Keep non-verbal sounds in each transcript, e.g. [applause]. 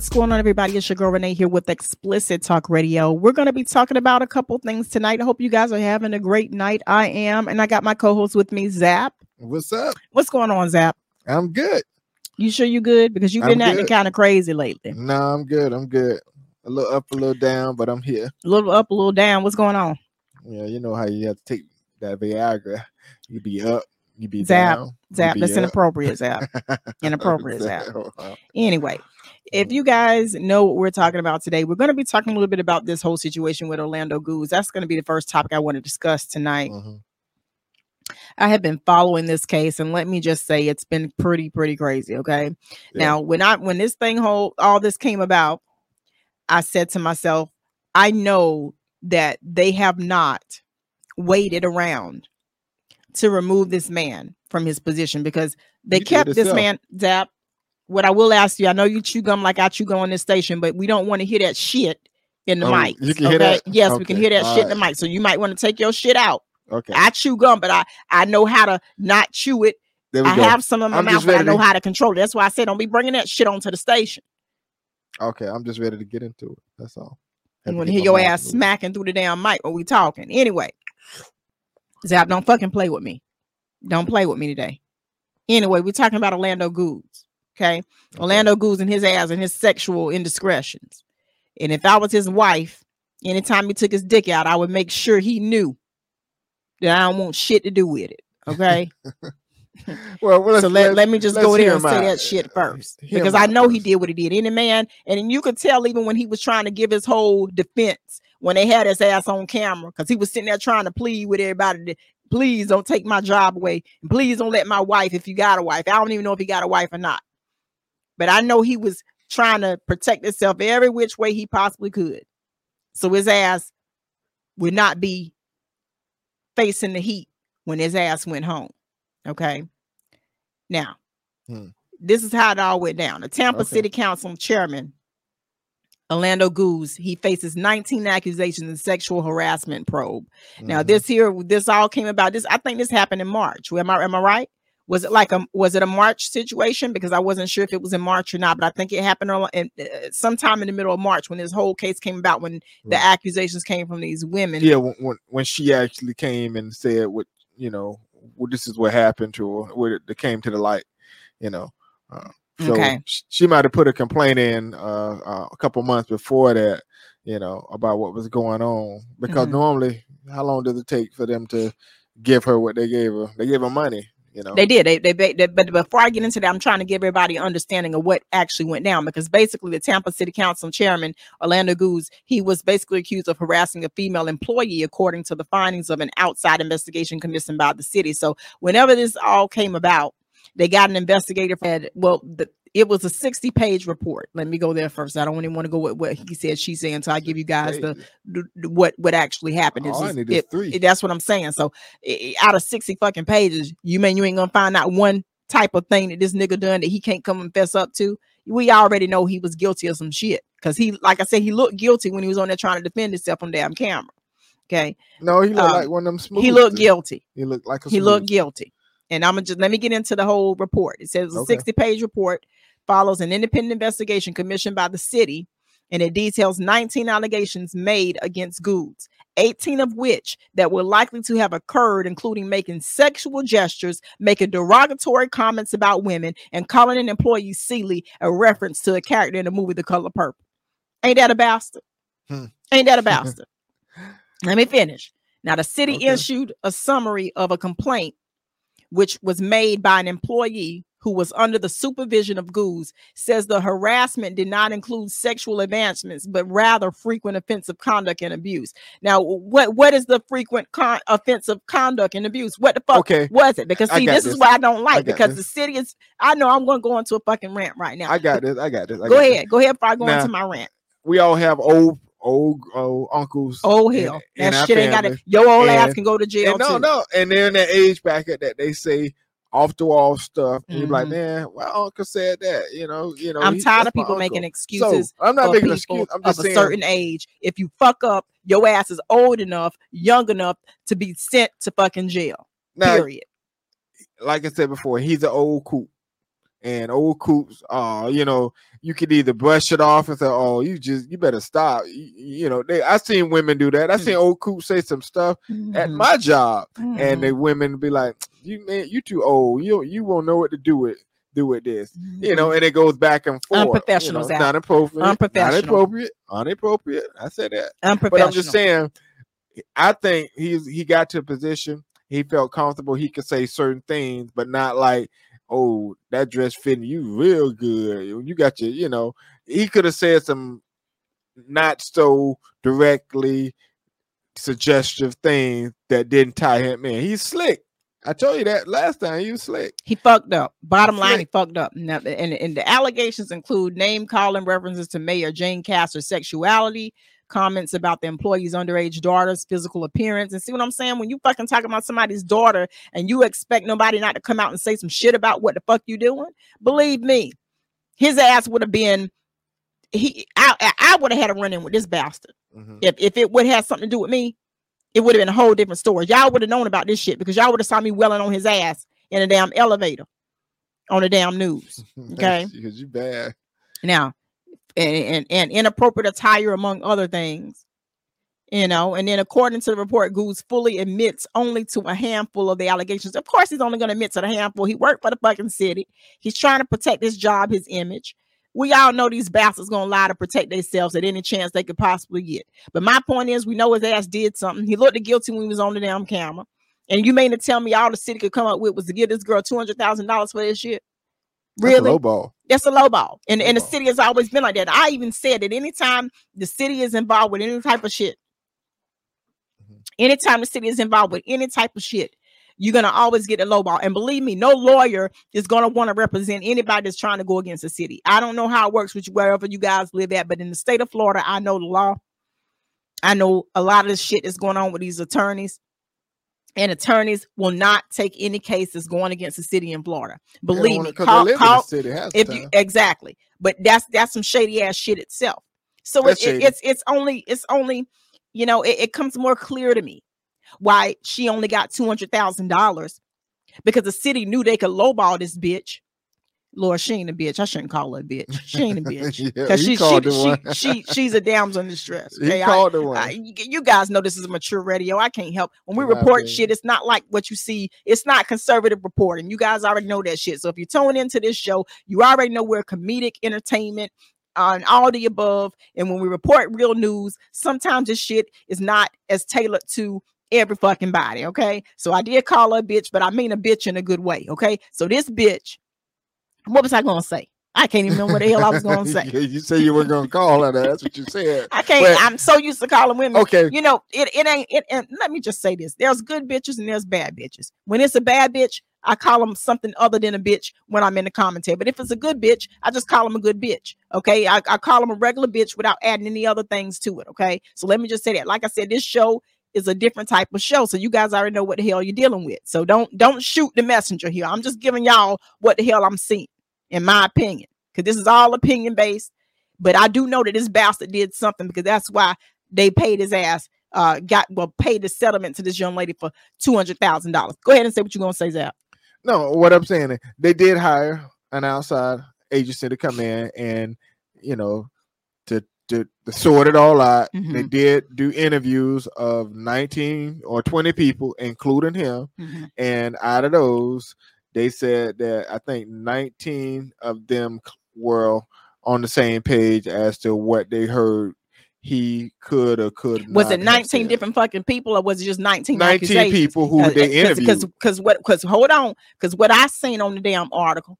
What's going on, everybody? It's your girl Renee here with Explicit Talk Radio. We're going to be talking about a couple things tonight. I hope you guys are having a great night. I am, and I got my co-host with me, Zap. What's up? What's going on, Zap? I'm good. You sure you good? Because you've been I'm acting kind of crazy lately. No, I'm good. I'm good. A little up, a little down, but I'm here. A little up, a little down. What's going on? Yeah, you know how you have to take that Viagra. You be up, you be Zap, down. Zap, be that's up. inappropriate, Zap. [laughs] Inappropriate. Zap. Anyway, if you guys know what we're talking about today, we're going to be talking a little bit about this whole situation with Orlando Gudes. That's going to be the first topic I want to discuss tonight. Mhm. I have been following this case, and let me just say it's been pretty, pretty crazy. Okay. Yeah. Now, when I when this thing whole all this came about, I said to myself, I know that they have not waited around to remove this man from his position because they You kept this man Zap. What I will ask you, I know you chew gum like I chew gum on this station, but we don't want to hear that shit in the Oh, mic. you can hear that? Yes, we can hear that shit in the mic. So you might want to take your shit out. Okay, I chew gum, but I I know how to not chew it. there we I go. have some in my I'm mouth, but I know to- how to control it. That's why I said don't be bringing that shit onto the station. Okay, I'm just ready to get into it. That's all. You want to hear your ass smacking through the damn mic when we talking. Anyway, Zap, don't fucking play with me. Don't play with me today. Anyway, we're talking about Orlando Gudes. Okay. Orlando Gudes and his ass and his sexual indiscretions. And if I was his wife, anytime he took his dick out, I would make sure he knew that I don't want shit to do with it. Okay. [laughs] [laughs] Well, well, so let, let's- me just go there and say out. that shit first because I know he did what he did. Any man, and you could tell even when he was trying to give his whole defense when they had his ass on camera because he was sitting there trying to plead with everybody. To, please don't take my job away. Please don't let my wife, if you got a wife, I don't even know if he got a wife or not. But I know he was trying to protect himself every which way he possibly could. So his ass would not be facing the heat when his ass went home. Okay. Now, Hmm. this is how it all went down. The Tampa Okay. City Council chairman, Orlando Gudes, he faces 19 accusations in sexual harassment probe. Now, Mhm. this here, this all came about. This, I think this happened in March. Am I am I right? Was it like a was it a March situation? Because I wasn't sure if it was in March or not, but I think it happened in, uh, sometime in the middle of March when this whole case came about when the Right. accusations came from these women. yeah, when, when when she actually came and said what you know, well, this is what happened to her, what it came to the light, you know. Uh, so Okay. she might have put a complaint in uh, uh, a couple months before that, you know, about what was going on. Because Mhm. normally, how long does it take for them to give her what they gave her? They gave her money, you know. They did. They, they, they, but before I get into that, I'm trying to give everybody understanding of what actually went down because basically the Tampa City Council chairman, Orlando Gudes, he was basically accused of harassing a female employee according to the findings of an outside investigation commissioned by the city. So whenever this all came about, they got an investigator had well the it was a 60 page report. Let me go there first. I don't even want to go with what he said, she's saying. So I give you guys the, the the- what what actually happened. It's All just- is it- three. it- that's what I'm saying. So i- i- out of 60 fucking pages, you mean you ain't gonna find out one type of thing that this nigga done that he can't come and fess up to? We already know he was guilty of some shit. Cause he, like I said, he looked guilty when he was on there trying to defend himself on damn camera. Okay. no, he looked um, like one of them smooth. He looked guilty. He looked like a He looked guilty. And I'm gonna just let me get into the whole report. It says a 60 page report follows an independent investigation commissioned by the city, and it details 19 allegations made against Gudes, 18 of which that were likely to have occurred, including making sexual gestures, making derogatory comments about women, and calling an employee Celie a reference to a character in the movie The Color Purple. Ain't that a bastard? Hmm. Ain't that a [laughs] bastard? Let me finish. Now, the city Okay. issued a summary of a complaint which was made by an employee who was under the supervision of Gudes, says the harassment did not include sexual advancements, but rather frequent offensive conduct and abuse. Now, what what is the frequent con- offensive conduct and abuse? What the fuck Okay, was it? Because see, got this, is what I don't like got because the city is. I know I'm going to go into a fucking rant right now. I got this. I got this. I go got this. ahead, go ahead. Before I go Now, into my rant. We all have old, old, old uncles. Oh hell, in that shit ain't got family. Your old ass can go to jail And no, too. no, and they're in that age bracket that they say off the wall stuff. And you're like, mm-hmm. man, well, uncle said that, you know, you know. I'm he- tired of people making excuses. So I'm not making excuses. I'm of just a certain age. If you fuck up, your ass is old enough, young enough to be sent to fucking jail. now, Period. like I said before, he's an old coot. And old coops, uh, you know, you could either brush it off and say, "Oh, you just you better stop." You, you know, they I seen women do that. I seen Mm. old coops say some stuff at Mhm. my job, and Mhm. the women be like, "You man, you too old. You you won't know what to do with do with this." You know, and it goes back and forth. you Unprofessional, know, not appropriate, not Unprofessional. appropriate, unappropriate. I said that, unprofessional. but I'm just saying. I think he's he got to a position he felt comfortable. He could say certain things, but not like, "Oh, that dress fitting you real good." You got your, you know. He could have said some not so directly suggestive things that didn't tie him in. He's slick. I told you that last time. He was slick. He fucked up. Bottom line, he fucked up. Now, and, and the allegations include name calling references to Mayor Jane Castor's sexuality, comments about the employee's underage daughter's physical appearance. And see what I'm saying? When you fucking talk about somebody's daughter and you expect nobody not to come out and say some shit about what the fuck you doing, believe me, his ass would have been. He, I, I- would have had a run in with this bastard Mhm. if if it would have something to do with me, it would have been a whole different story. Y'all would have known about this shit because y'all would have saw me welling on his ass in a damn elevator on the damn news. [laughs] Okay. because you bad. Now, and, and and inappropriate attire among other things. You know, and then according to the report, Gudes fully admits only to a handful of the allegations. Of course, he's only going to admit to the handful. He worked for the fucking city. He's trying to protect his job, his image. We all know these bastards gonna lie to protect themselves at any chance they could possibly get. But my point is, we know his ass did something. He looked guilty when he was on the damn camera. And you mean to tell me all the city could come up with was to give this girl two hundred thousand dollars for this shit? That's a Really? low ball. That's a low ball. And, and the ball. city has always been like that. I even said that anytime the city is involved with any type of shit, mm-hmm. anytime the city is involved with any type of shit, you're gonna always get a low ball. And believe me, no lawyer is gonna want to represent anybody that's trying to go against the city. I don't know how it works with you wherever you guys live at, but in the state of Florida, I know the law. I know a lot of the shit that's going on with these attorneys. And attorneys will not take any cases going against the city in Florida. Believe me, call, call, city if you exactly but that's that's some shady ass shit itself. So it, it- it's it's only it's only you know it, it comes more clear to me why she only got two hundred thousand dollars because the city knew they could lowball this bitch Lord, she ain't a bitch. I shouldn't call her a bitch. She ain't a bitch. [laughs] Because he she, she, she, she, she's a damsel in distress. he Okay? I- called the one. I- you, guys know this is a mature radio. I can't help when we report shit. It's not like what you see. It's not conservative reporting. You guys already know that shit. So if you tune into this show, you already know we're comedic entertainment uh, on all the above. And when we report real news, sometimes this shit is not as tailored to every fucking body. Okay. So I did call her a bitch, but I mean a bitch in a good way. Okay. So this bitch, what was I gonna say? I can't even remember what the hell I was gonna [laughs] say. You said you were gonna call her. that. That's what you said. I can't. But- I'm so used to calling women Okay. you know, it, it ain't it and let me just say this. There's good bitches and there's bad bitches. When it's a bad bitch, I call them something other than a bitch when I'm in the commentary. But if it's a good bitch, I just call them a good bitch. Okay. I, I call them a regular bitch without adding any other things to it. Okay. So let me just say that. Like I said, this show is a different type of show. So you guys already know what the hell you're dealing with. So don't don't shoot the messenger here. I'm just giving y'all what the hell I'm seeing, in my opinion. Because this is all opinion based. But I do know that this bastard did something because that's why they paid his ass uh got well paid the settlement to this young lady for two hundred thousand dollars. Go ahead and say what you're gonna say, Zach. No, what I'm saying they did hire an outside agency to come in and you know to to, sort it all out. They Mhm. did do interviews of 19 or 20 people, including him, and out of those, they said that I think 19 of them were on the same page as to what they heard he could or could Was it 19 said. different fucking people or was it just 19 19 people who Uh, they Because interviewed. because because what because hold on because what I seen on the damn article,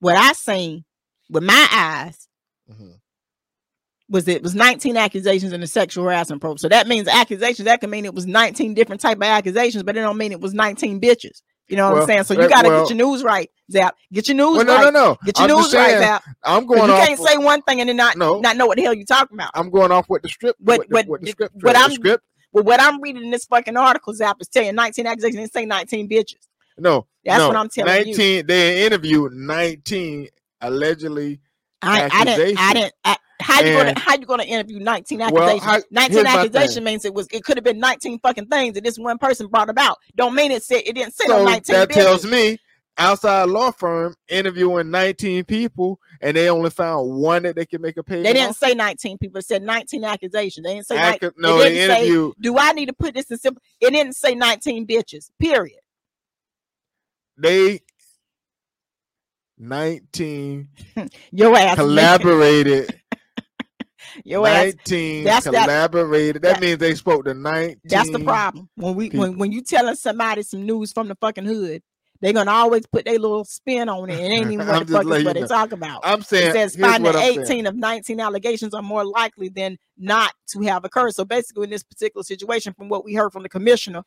what I seen with my eyes Mhm. Was it was 19 accusations in the sexual harassment probe. So that means accusations. That can mean it was 19 different type of accusations, but it don't mean it was 19 bitches. You know what Well, I'm saying? So you gotta well- get your news right, Zap. Get your news Well, no, right. no, no. Get your I'm news just right, saying, Zap. I'm going You can't say one thing and then not No. not know what the hell you're talking about. I'm going off what the script. What- what, what- what the script. what I'm- script. Well, what I'm reading in this fucking article, Zap, is telling you 19 accusations and say 19 bitches. No, That's no, what I'm telling you. 19, They interviewed 19 allegedly. I, I didn't. I didn't. I, how you gonna how you gonna interview 19 Well, accusations? 19 here's my accusation means it was it could have been 19 fucking things that this one person brought about. Don't mean it said it didn't say So 19 that tells me outside law firm interviewing 19 people and they only found one that they could make a pay. They didn't say 19 people. It said 19 accusations. They didn't say Accu- nine- no, they they didn't say, Do I need to put this in simple? It didn't say 19 bitches. Period. they 19 [laughs] Your ass. collaborated. Your ass. 19 That's that- collaborated. That, that- means they spoke to 19. That's the problem. When we when when you telling somebody some news from the fucking hood, they're gonna always put their little spin on it. It ain't even [laughs] I'm what the fuck is what they know. talk about. I'm saying It says finding 18 saying. of 19 allegations are more likely than not to have occurred. So basically, in this particular situation, from what we heard from the commissioner,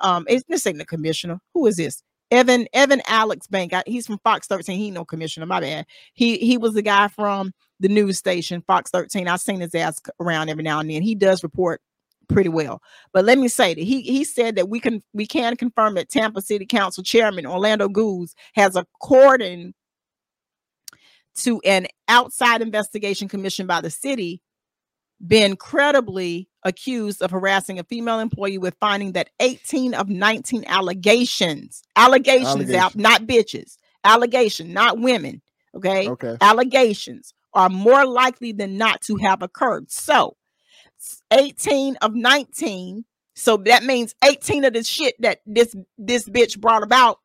um, it's, this ain't the commissioner. Who is this? Evan Evan Axelbank. I- He's from Fox 13. He no commissioner. My bad. He he was the guy from the news station Fox 13. I've seen his ass around every now and then. He does report pretty well. But let me say that he he said that we can we can confirm that Tampa City Council Chairman Orlando Gudes has according to an outside investigation commissioned by the city been credibly accused of harassing a female employee with finding that 18 of 19 allegations allegations out not bitches allegation not women okay Okay. allegations are more likely than not to have occurred. So, 18 of 19. So that means 18 of the shit that this this bitch brought about,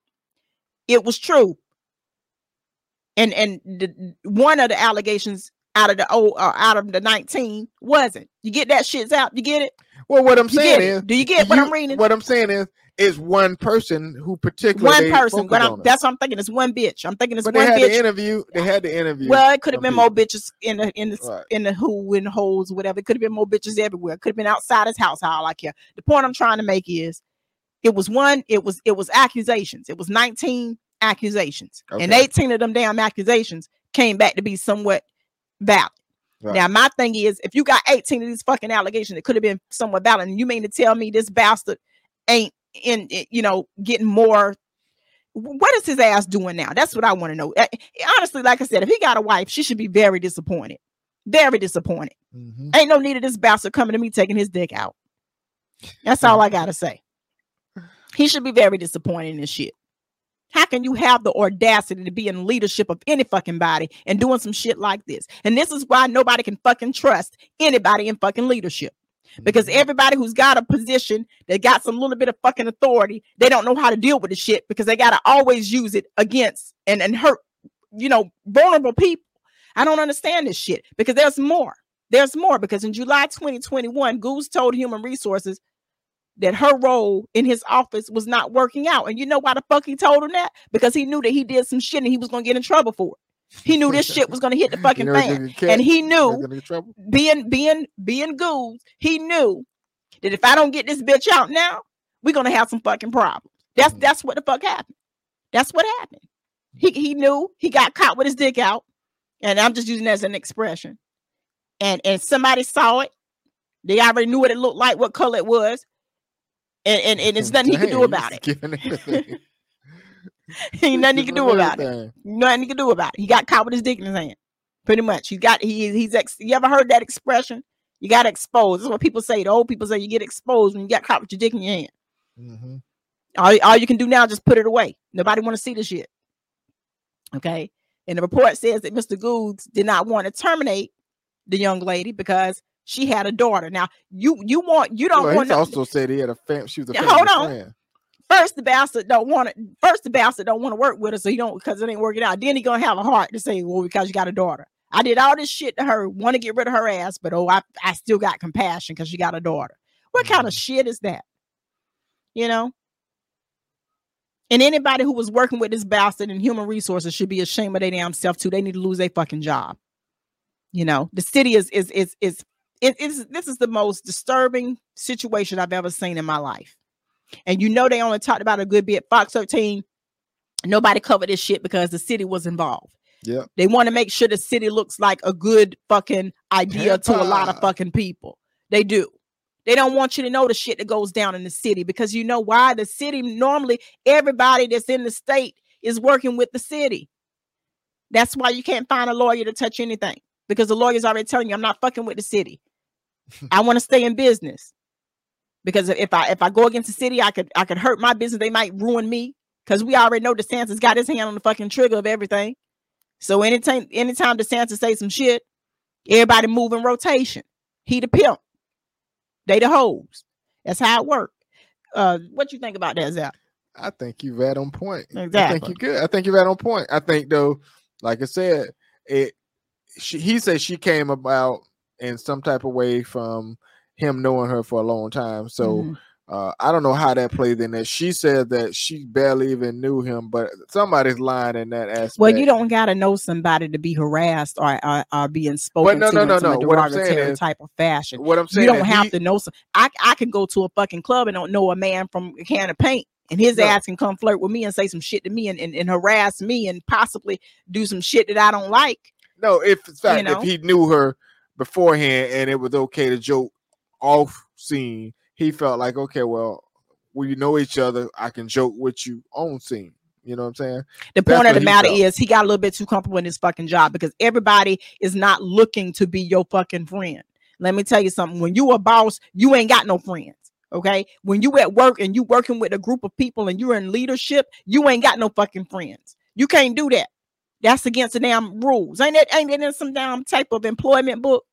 it was true. And and the, one of the allegations out of the oh uh, out of the 19 wasn't. You get that shit's out. You get it? Well, what I'm You saying is. Do you get what you- I'm reading? What I'm saying is, is one person who particularly one person. But I'm, on that's what I'm thinking. It's one bitch. I'm thinking it's But one they had bitch. the interview. They had the interview. Well, it could have been more bitches in the in the Right. in the who in the holes, whatever. It could have been more bitches everywhere. Could have been outside his house. How I care. The point I'm trying to make is, it was one. It was it was accusations. It was 19 accusations, and 18 of them damn accusations came back to be somewhat valid. Right. Now, my thing is, if you got 18 of these fucking allegations, it could have been somewhat valid. And you mean to tell me this bastard ain't in, in you know, getting more what is his ass doing now? That's what I want to know. Eh, Honestly, like I said, if he got a wife, she should be very disappointed. Very disappointed. Mhm. Ain't no need of this bastard coming to me taking his dick out. That's all I gotta say. He should be very disappointed in this shit. How can you have the audacity to be in leadership of any fucking body and doing some shit like this? And this is why nobody can fucking trust anybody in fucking leadership because Mhm. everybody who's got a position that got some little bit of fucking authority, they don't know how to deal with the shit because they gotta always use it against and, and hurt, you know, vulnerable people. I don't understand this shit because there's more. There's more because in July 2021, Gudes told Human Resources that her role in his office was not working out. And you know why the fuck he told him that? Because he knew that he did some shit and he was gonna get in trouble for it. He knew this shit was gonna hit the [laughs] fucking fan. And he knew gonna get in trouble. being being being goose, he knew that if I don't get this bitch out now, we're gonna have some fucking problems. That's Mhm. that's what the fuck happened. That's what happened. He he knew he got caught with his dick out, and I'm just using that as an expression. And and somebody saw it. They already knew what it looked like, what color it was, and and, and there's [laughs] nothing he could Dang, do about it. [laughs] [laughs] Ain't nothing he can do about it. Nothing he can do about it. He got caught with his dick in his hand. Pretty much. He got he he's ex you ever heard that expression? You got exposed. This is what people say. The old people say you get exposed when you got caught with your dick in your hand. Mhm. All, all you can do now is just put it away. Nobody want to see this shit. Okay. And the report says that Mr. Gudes did not want to terminate the young lady because she had a daughter. Now you you want you don't Well, want no- also said he had a fam. She was a family hold on. friend. first the bastard don't want it. First the bastard don't want to work with her, so he don't because it ain't working out. Then he gonna have a heart to say, well, because you got a daughter. I did all this shit to her, want to get rid of her ass, but oh, I, I still got compassion because she got a daughter. What kind of mm-hmm. shit is that? You know? And anybody who was working with this bastard in human resources should be ashamed of their damn self too. They need to lose their fucking job. You know, the city is is is is it is this is the most disturbing situation I've ever seen in my life. And you know they only talked about a good bit. Fox 13, nobody covered this shit because the city was involved. Yeah. They want to make sure the city looks like a good fucking idea to a lot of fucking people. They do. They don't want you to know the shit that goes down in the city because you know why? The city normally everybody that's in the state is working with the city. That's why you can't find a lawyer to touch anything because the lawyer's already telling you I'm not fucking with the city. [laughs] I want to stay in business because if I if I go against the city, I could I could hurt my business. They might ruin me. because we already know DeSantis got his hand on the fucking trigger of everything. So anytime, anytime DeSantis say some shit, everybody move in rotation. He the pimp, they the hoes. That's how it works. Uh, what you think about that, Zach? I think you've had on point. Exactly. I think you're good. I think you've had on point. I think though, like I said, it. She, he said she came about in some type of way from him knowing her for a long time. So Mhm. uh, I don't know how that played in there. She said that she barely even knew him, but somebody's lying in that aspect. Well, you don't gotta know somebody to be harassed or or, or being spoken no, to no, in no, some no. What I'm saying derogatory is- type of fashion. What I'm saying, You don't have he- to know some. I I can go to a fucking club and don't know a man from a can of paint, and his No. ass can come flirt with me and say some shit to me and, and, and harass me and possibly do some shit that I don't like. No, if in fact know? if he knew her beforehand and it was okay to joke off scene, he felt like okay, well, we know each other. I can joke with you on scene. You know what I'm saying? The That's point of the matter felt. is he got a little bit too comfortable in his fucking job because everybody is not looking to be your fucking friend. Let me tell you something. When you a boss, you ain't got no friends. Okay. When you at work and you working with a group of people and you're in leadership, you ain't got no fucking friends. You can't do that. That's against the damn rules. Ain't that ain't that in some damn type of employment book?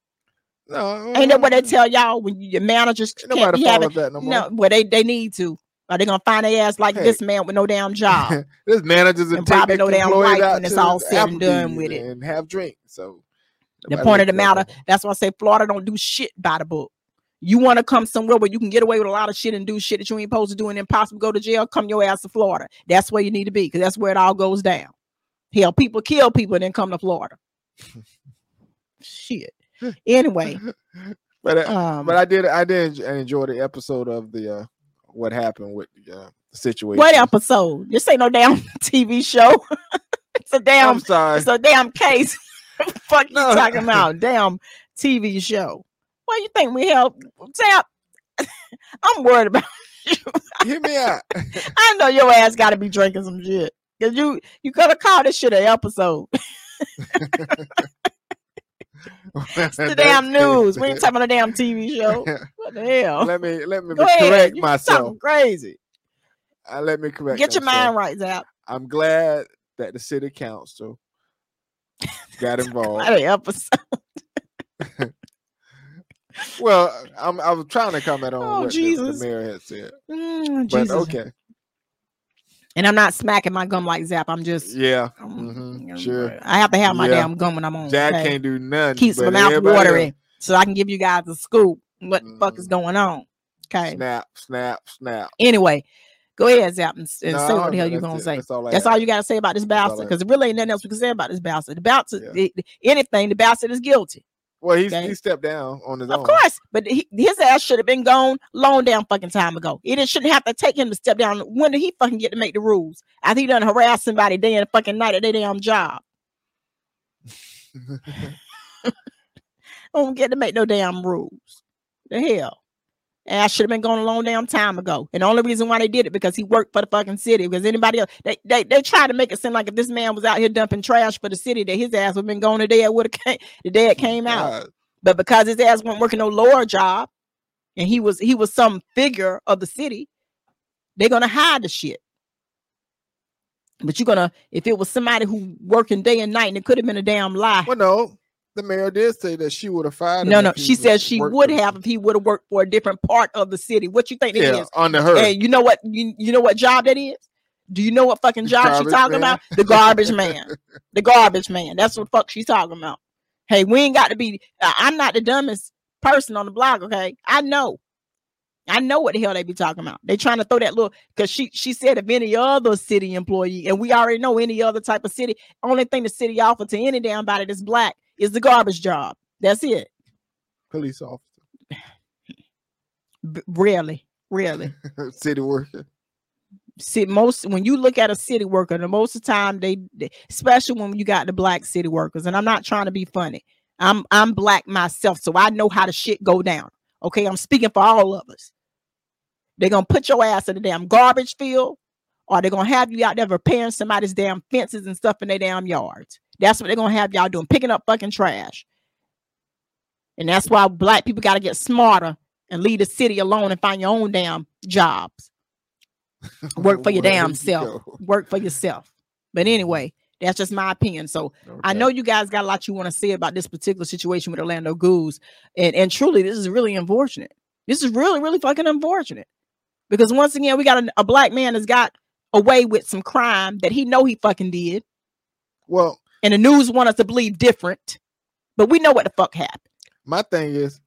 No, Ain't that what they tell y'all when you- your managers can't be having that no more. no, well they they need to. Are they gonna find their ass like Hey. this man with no damn [laughs] job? this managers and, probably no damn wife when it's all said and done with it. and have drinks. So The point of the matter, that. that's why I say Florida don't do shit by the book. You want to come somewhere where you can get away with a lot of shit and do shit that you ain't supposed to do and then possibly go to jail, come your ass to Florida. That's where you need to be because that's where it all goes down. Hell, people kill people and then come to Florida. shit. Anyway, [laughs] But uh, um, but I did I did enjoy the episode of the uh what happened with the uh, situation. what episode? This ain't no damn [laughs] TV show. [laughs] it's a damn I'm sorry. it's a damn case. Fuck you No. talking about? Damn TV show. What you think we help? Tap. I'm worried about you. Hear me out. I know your ass got to be drinking some shit because you you could have called this shit an episode. [laughs] It's the [laughs] damn news. We ain't talking about a damn TV show. [laughs] What the hell? let me let me Go correct myself. crazy. Uh, let me correct. Get your mind right, Zap. I'm glad that the city council got involved. What an episode. well, I'm I was trying to comment on Oh, what the- the, mayor had said, Mm, but Jesus. okay, And I'm not smacking my gum like Zap. I'm just. yeah, mhm, sure. I have to have my Yeah. damn gum when I'm on. Jack okay? can't do nothing. keeps my mouth watery else, so I can give you guys a scoop what the fuck is Mhm. going on. Okay. Snap, snap, snap. Anyway, go ahead, Zap, and, and No, say what the hell that's you gonna it. say. That's all, That's all you gotta say about this bastard, because there really ain't nothing else we can say about this bastard. The bastard, Yeah. anything, the bastard is guilty, Well, he's, Okay. he stepped down on his of own. Of course. But he, his ass should have been gone long damn fucking time ago. It didn't- shouldn't have to take him to step down. When did he fucking get to make the rules? After he done harass somebody day and fucking night at their damn job. [laughs] [laughs] Don't get to make no damn rules. The hell. And I should have been gone a long damn time ago. And the only reason why they did it because he worked for the fucking city. Because anybody else, they they, they try to make it seem like if this man was out here dumping trash for the city, that his ass would have been gone the day it would have came the day it oh, came out. But because his ass wasn't working no lower job, and he was he was some figure of the city, they're gonna hide the shit. But you're gonna if it was somebody who working day and night, and it could have been a damn lie. Well, no, the mayor did say that she would have fired. No, no, she said she would have if he would have worked for a different part of the city. What you think it is? Yeah, under her. And you know what? You, you know what job that is? Do you know what fucking job she Garbage talking man. about? The garbage man. [laughs] The garbage man. That's what fuck she's talking about. Hey, we ain't got to be. I'm not the dumbest person on the block. Okay, I know. I know what the hell they be talking about. They trying to throw that little because she she said if any other city employee, and we already know any other type of city, only thing the city offer to any damn body that's black is the garbage job. That's it. police officer, really, really. [laughs] city worker. see most when you look at a city worker the most of the time they, they- especially when you got the black city workers and i'm not trying to be funny i'm i'm black myself so i know how the shit go down okay i'm speaking for all of us they're gonna put your ass in the damn garbage field or they're gonna have you out there repairing somebody's damn fences and stuff in their damn yards that's what they're gonna have y'all doing picking up fucking trash and that's why black people got to get smarter and leave the city alone and find your own damn jobs [laughs] Work for your damn you self. go. Work for yourself. But mm-hmm. anyway, that's just my opinion. So I know you guys got a lot you want to say about this particular situation with Orlando Gudes, and and truly, this is really unfortunate. This is really, really fucking unfortunate because once again, we got a, a black man that's got away with some crime that he know he fucking did, Well, and the news want us to believe different, but we know what the fuck happened. my thing is,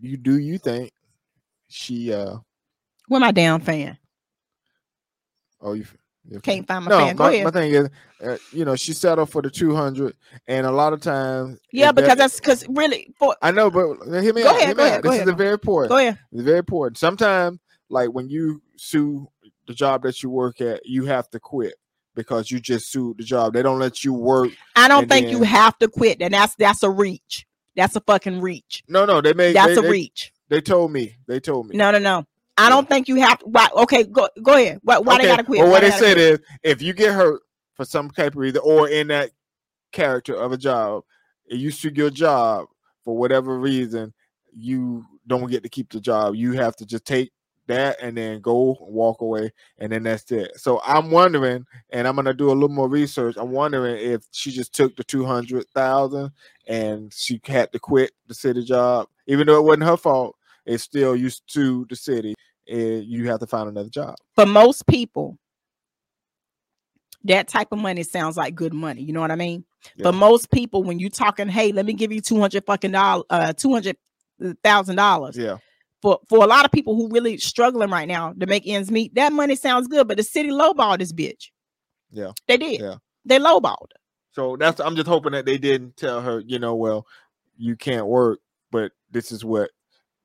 you do you think she uh Where my damn fan oh you can't find my no, fan. Go my, ahead. my thing is, uh, you know, she settled for the two hundred, and a lot of times, yeah, if that- because that's because really, for I know, but hear me Go out. ahead, hear go me ahead, out. go This ahead, is a very important. go ahead. It's very important. Sometimes, like when you sue the job that you work at, you have to quit because you just sued the job. They don't let you work. I don't think you have to quit, and that's that's a reach. That's a fucking reach. No, no, they made. That's they, a they, reach. They told me. They told me. No, no, no. I Yeah. don't think you have to. Why? Okay, go go ahead. Why, why they gotta quit? Well, what they gotta said quit? is, if you get hurt for some type of reason, or in that character of a job, and you sue your job for whatever reason, you don't get to keep the job. You have to just take that and then go walk away, and then that's it. So I'm wondering, and I'm gonna do a little more research. I'm wondering if she just took the two hundred thousand and she had to quit the city job, even though it wasn't her fault. It's still you to the city, and you have to find another job. For most people, that type of money sounds like good money. You know what I mean? Yeah. For most people, when you're talking, hey, let me give you two hundred fucking dollars, uh, two hundred thousand dollars. Yeah. For for a lot of people who really struggling right now to make ends meet, that money sounds good. But the city lowballed this bitch. Yeah. they did. Yeah. They lowballed. So that's I'm just hoping that they didn't tell her, you know, well, you can't work, but this is what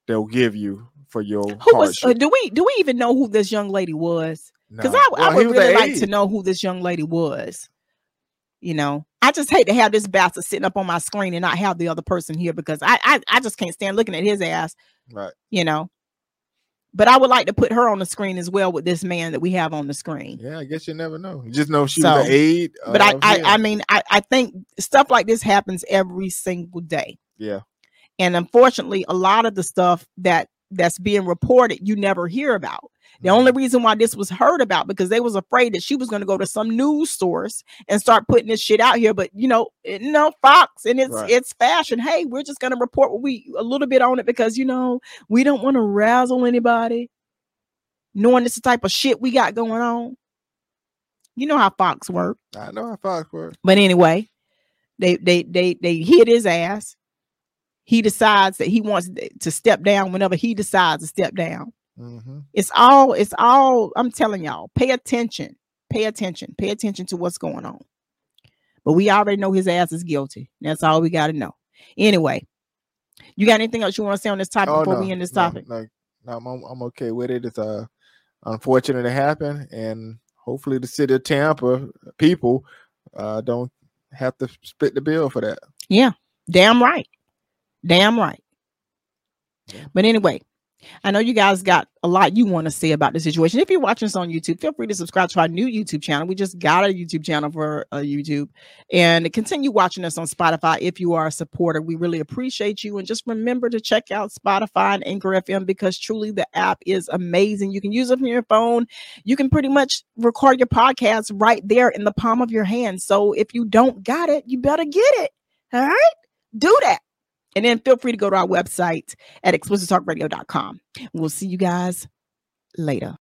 they'll give you for your Who was? Uh, hardship. do we do we even know who this young lady was? Because Nah. I, Well, I would really like to know who this young lady was. You know, I just hate to have this bastard sitting up on my screen and not have the other person here because I I, I just can't stand looking at his ass. Right. You know, but I would like to put her on the screen as well with this man that we have on the screen. Yeah, I guess you never know. You just know she So, was an aide. But I I. I mean I I think stuff like this happens every single day. yeah, and unfortunately a lot of the stuff that that's being reported you never hear about the only reason why this was heard about because they was afraid that she was going to go to some news source and start putting this shit out here but you know it- you know fox and it's Right. it's fashion hey we're just going to report what we a little bit on it because you know we don't want to razzle anybody knowing this type of shit we got going on you know how fox work I know how Fox works. but anyway, they they they they hit his ass. He decides that he wants to step down whenever he decides to step down. hmm It's all it's all I'm telling y'all, pay attention. Pay attention. Pay attention to what's going on. But we already know his ass is guilty. That's all we got to know. Anyway, you got anything else you want to say on this topic Oh before no, we end this no, topic? no, no, I'm, I'm okay with it. It's uh unfortunate it happened, and hopefully the city of Tampa people uh don't have to split the bill for that. Yeah, damn right. Damn right. But anyway, I know you guys got a lot you want to say about the situation. If you're watching us on YouTube, feel free to subscribe to our new YouTube channel. We just got a YouTube channel for uh, YouTube and continue watching us on Spotify if you are a supporter. We really appreciate you. And just remember to check out Spotify and Anchor FM because truly the app is amazing. You can use it from your phone. You can pretty much record your podcast right there in the palm of your hand. So if you don't got it, you better get it. All right? Do that. And then feel free to go to our website at explicittalkradio.com. We'll see you guys later.